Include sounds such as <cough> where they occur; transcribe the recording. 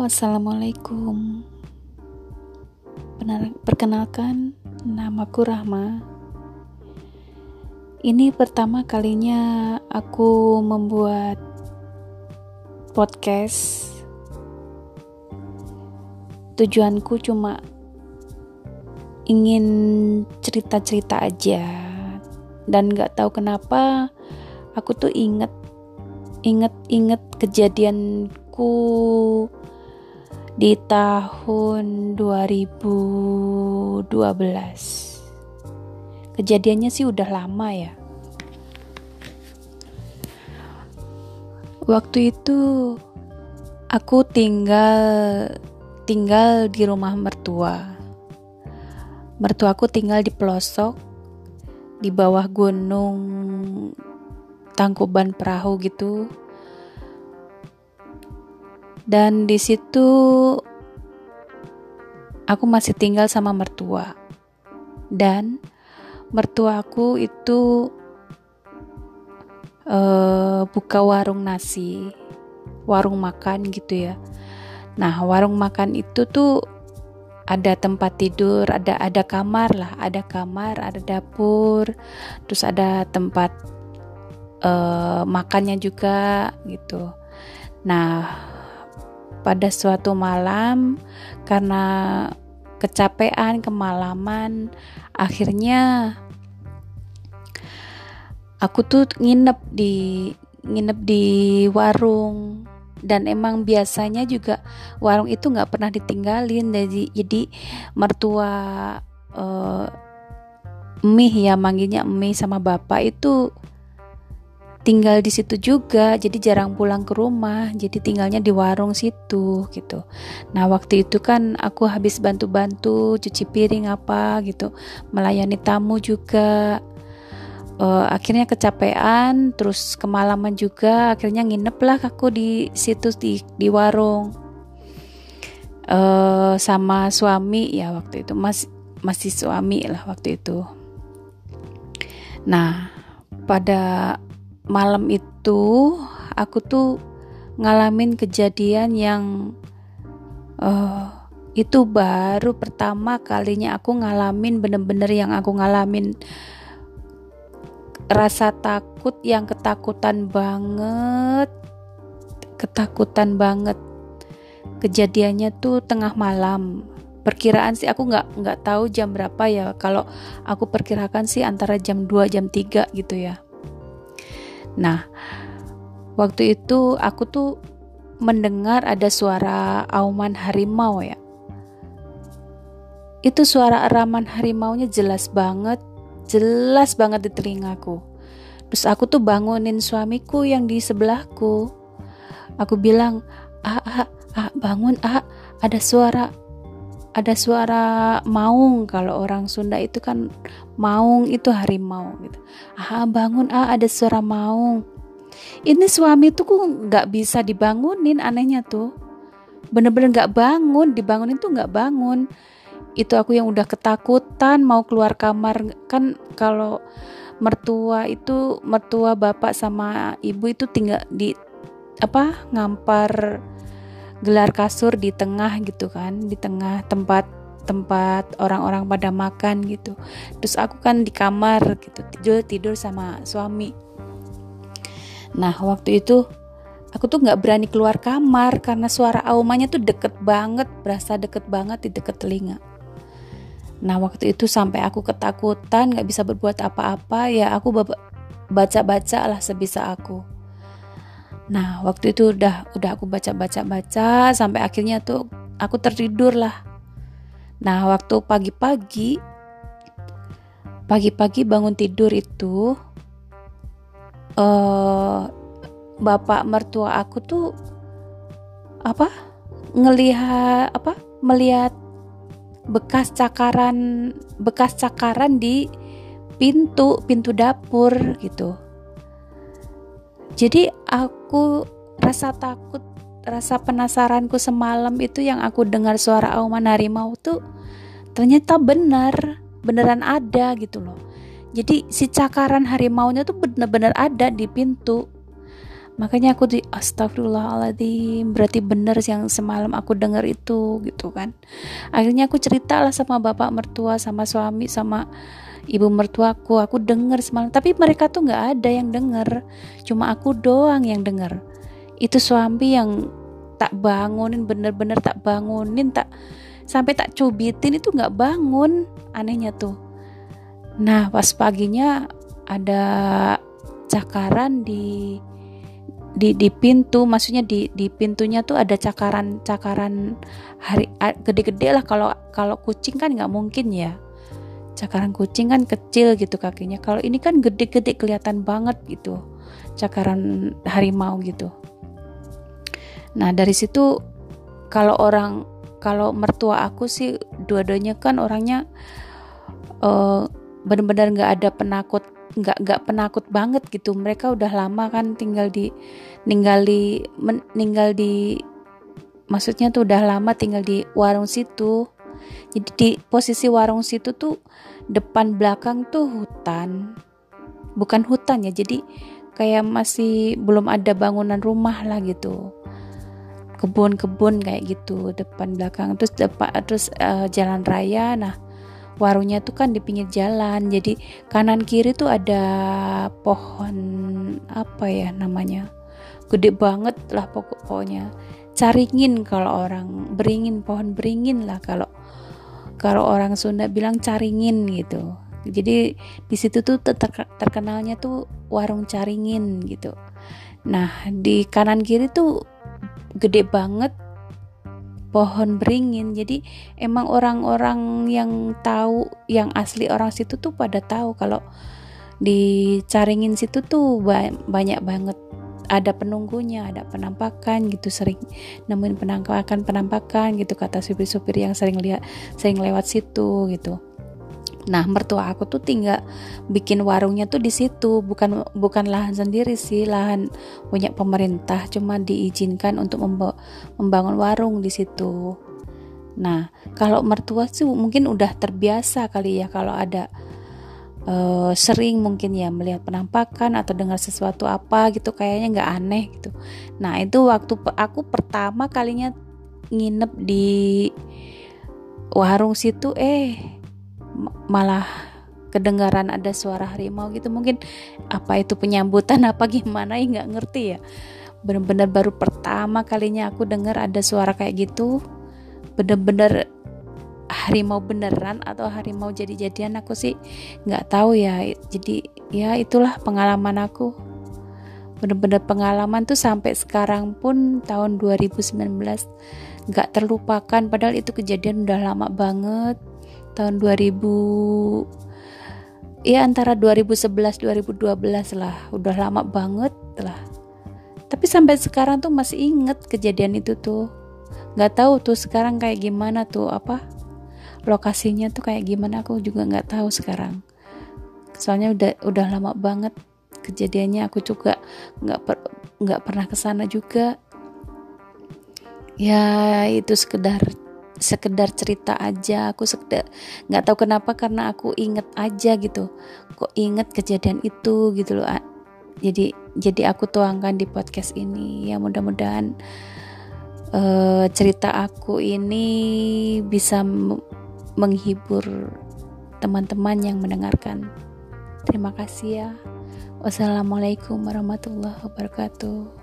Assalamualaikum. Perkenalkan, namaku Rahma. Ini pertama kalinya aku membuat podcast. Tujuanku cuma ingin cerita-cerita aja, dan gak tahu kenapa aku tuh inget, inget, inget kejadianku di tahun 2012. Kejadiannya sih udah lama ya. Waktu itu aku tinggal tinggal di rumah mertua. Mertuaku tinggal di pelosok di bawah gunung Tangkuban Perahu gitu dan di situ aku masih tinggal sama mertua dan mertuaku itu uh, buka warung nasi warung makan gitu ya nah warung makan itu tuh ada tempat tidur, ada ada kamar lah, ada kamar, ada dapur, terus ada tempat uh, makannya juga gitu. Nah, pada suatu malam karena kecapean, kemalaman, akhirnya aku tuh nginep di nginep di warung. Dan emang biasanya juga warung itu nggak pernah ditinggalin. Jadi jadi mertua uh, mie ya manggilnya mie sama bapak itu tinggal di situ juga jadi jarang pulang ke rumah jadi tinggalnya di warung situ gitu. Nah waktu itu kan aku habis bantu-bantu cuci piring apa gitu melayani tamu juga. Uh, akhirnya kecapean terus kemalaman juga akhirnya nginep lah aku di situ di di warung. Uh, sama suami ya waktu itu mas masih suami lah waktu itu. Nah pada malam itu aku tuh ngalamin kejadian yang uh, itu baru pertama kalinya aku ngalamin bener-bener yang aku ngalamin. Rasa takut yang ketakutan banget ketakutan banget. Kejadiannya tuh tengah malam. Perkiraan sih aku nggak nggak tahu jam berapa ya. Kalau aku perkirakan sih antara jam 2 jam 3 gitu ya Nah, waktu itu aku tuh mendengar ada suara auman harimau ya. Itu suara eraman harimaunya jelas banget, jelas banget di telingaku. Terus aku tuh bangunin suamiku yang di sebelahku. Aku bilang, "Ah, ah, ah bangun, ah, ada suara ada suara maung. Kalau orang Sunda itu kan maung itu harimau gitu. Ah bangun ah ada suara maung. Ini suami tuh kok nggak bisa dibangunin anehnya tuh. Bener-bener nggak bangun dibangunin tuh nggak bangun. Itu aku yang udah ketakutan mau keluar kamar. Kan kalau mertua itu mertua bapak sama ibu itu tinggal di apa ngampar gelar kasur di tengah gitu kan di tengah tempat tempat orang-orang pada makan gitu. Terus aku kan di kamar gitu tidur tidur sama suami. Nah waktu itu aku tuh nggak berani keluar kamar karena suara aumannya tuh deket banget berasa deket banget di deket telinga. Nah waktu itu sampai aku ketakutan nggak bisa berbuat apa-apa ya aku baca-baca lah sebisa aku Nah, waktu itu udah udah aku baca-baca-baca sampai akhirnya tuh aku tertidur lah. Nah, waktu pagi-pagi pagi-pagi bangun tidur itu uh, bapak mertua aku tuh apa? ngelihat apa? melihat bekas cakaran bekas cakaran di pintu pintu dapur gitu jadi aku rasa takut, rasa penasaranku semalam itu yang aku dengar suara auman harimau tuh ternyata benar, beneran ada gitu loh. Jadi si cakaran harimaunya tuh bener-bener ada di pintu. makanya aku di astagfirullahaladzim berarti bener yang semalam aku dengar itu gitu kan akhirnya aku cerita lah sama bapak mertua sama suami sama ibu mertuaku aku dengar semalam. Tapi mereka tuh nggak ada yang dengar cuma aku doang yang dengar itu suami yang tak bangunin bener-bener tak bangunin tak sampai tak cubitin itu nggak bangun. Anehnya tuh. Nah pas paginya ada cakaran di di di pintu. Maksudnya di di pintunya tuh ada cakaran cakaran hari gede-gede lah. Kalau kalau kucing kan nggak mungkin ya cakaran kucing kan kecil gitu kakinya. Kalau ini kan gede-gede kelihatan banget gitu. Cakaran harimau gitu. Nah dari situ kalau orang kalau mertua aku sih dua-duanya kan orangnya uh, benar-benar nggak ada penakut nggak nggak penakut banget gitu. Mereka udah lama kan tinggal di tinggal di di maksudnya tuh udah lama tinggal di warung situ. Jadi di posisi warung situ tuh depan belakang tuh hutan. Bukan hutan ya jadi kayak masih belum ada bangunan rumah lah gitu. Kebun-kebun kayak gitu depan belakang. Terus depan terus uh, jalan raya. Nah warungnya tuh kan di pinggir jalan. Jadi kanan kiri tuh ada pohon apa ya namanya? Gede banget lah pokoknya caringin kalau orang beringin pohon beringin lah kalau kalau orang Sunda bilang caringin gitu. Jadi di situ tuh terkenalnya tuh warung caringin gitu. Nah di kanan kiri tuh gede banget pohon beringin. Jadi emang orang-orang yang tahu yang asli orang situ tuh pada tahu kalau di Caringin situ tuh banyak banget ada penunggunya, ada penampakan gitu sering nemuin penampakan penampakan gitu kata supir-supir yang sering lihat sering lewat situ gitu. Nah, mertua aku tuh tinggal bikin warungnya tuh di situ, bukan bukan lahan sendiri sih, lahan punya pemerintah, cuma diizinkan untuk membangun warung di situ. Nah, kalau mertua sih mungkin udah terbiasa kali ya kalau ada uh, sering mungkin ya melihat penampakan atau dengar sesuatu apa gitu kayaknya nggak aneh gitu. Nah, itu waktu aku pertama kalinya nginep di warung situ eh malah kedengaran ada suara harimau gitu. Mungkin apa itu penyambutan <laughs> apa gimana ya nggak ngerti ya. Bener-bener baru pertama kalinya aku dengar ada suara kayak gitu. Bener-bener harimau beneran atau harimau jadi-jadian aku sih nggak tahu ya. Jadi ya itulah pengalaman aku. Bener-bener pengalaman tuh sampai sekarang pun tahun 2019 nggak terlupakan. Padahal itu kejadian udah lama banget. Tahun 2000 ya antara 2011 2012 lah. Udah lama banget lah. Tapi sampai sekarang tuh masih inget kejadian itu tuh. Nggak tahu tuh sekarang kayak gimana tuh apa lokasinya tuh kayak gimana aku juga nggak tahu sekarang. Soalnya udah udah lama banget kejadiannya aku juga nggak per, nggak pernah ke sana juga. Ya itu sekedar sekedar cerita aja. Aku sekedar nggak tahu kenapa karena aku inget aja gitu. Kok inget kejadian itu gitu loh jadi jadi aku tuangkan di podcast ini. Ya mudah-mudahan uh, cerita aku ini bisa menghibur teman-teman yang mendengarkan. Terima kasih ya. Wassalamualaikum warahmatullahi wabarakatuh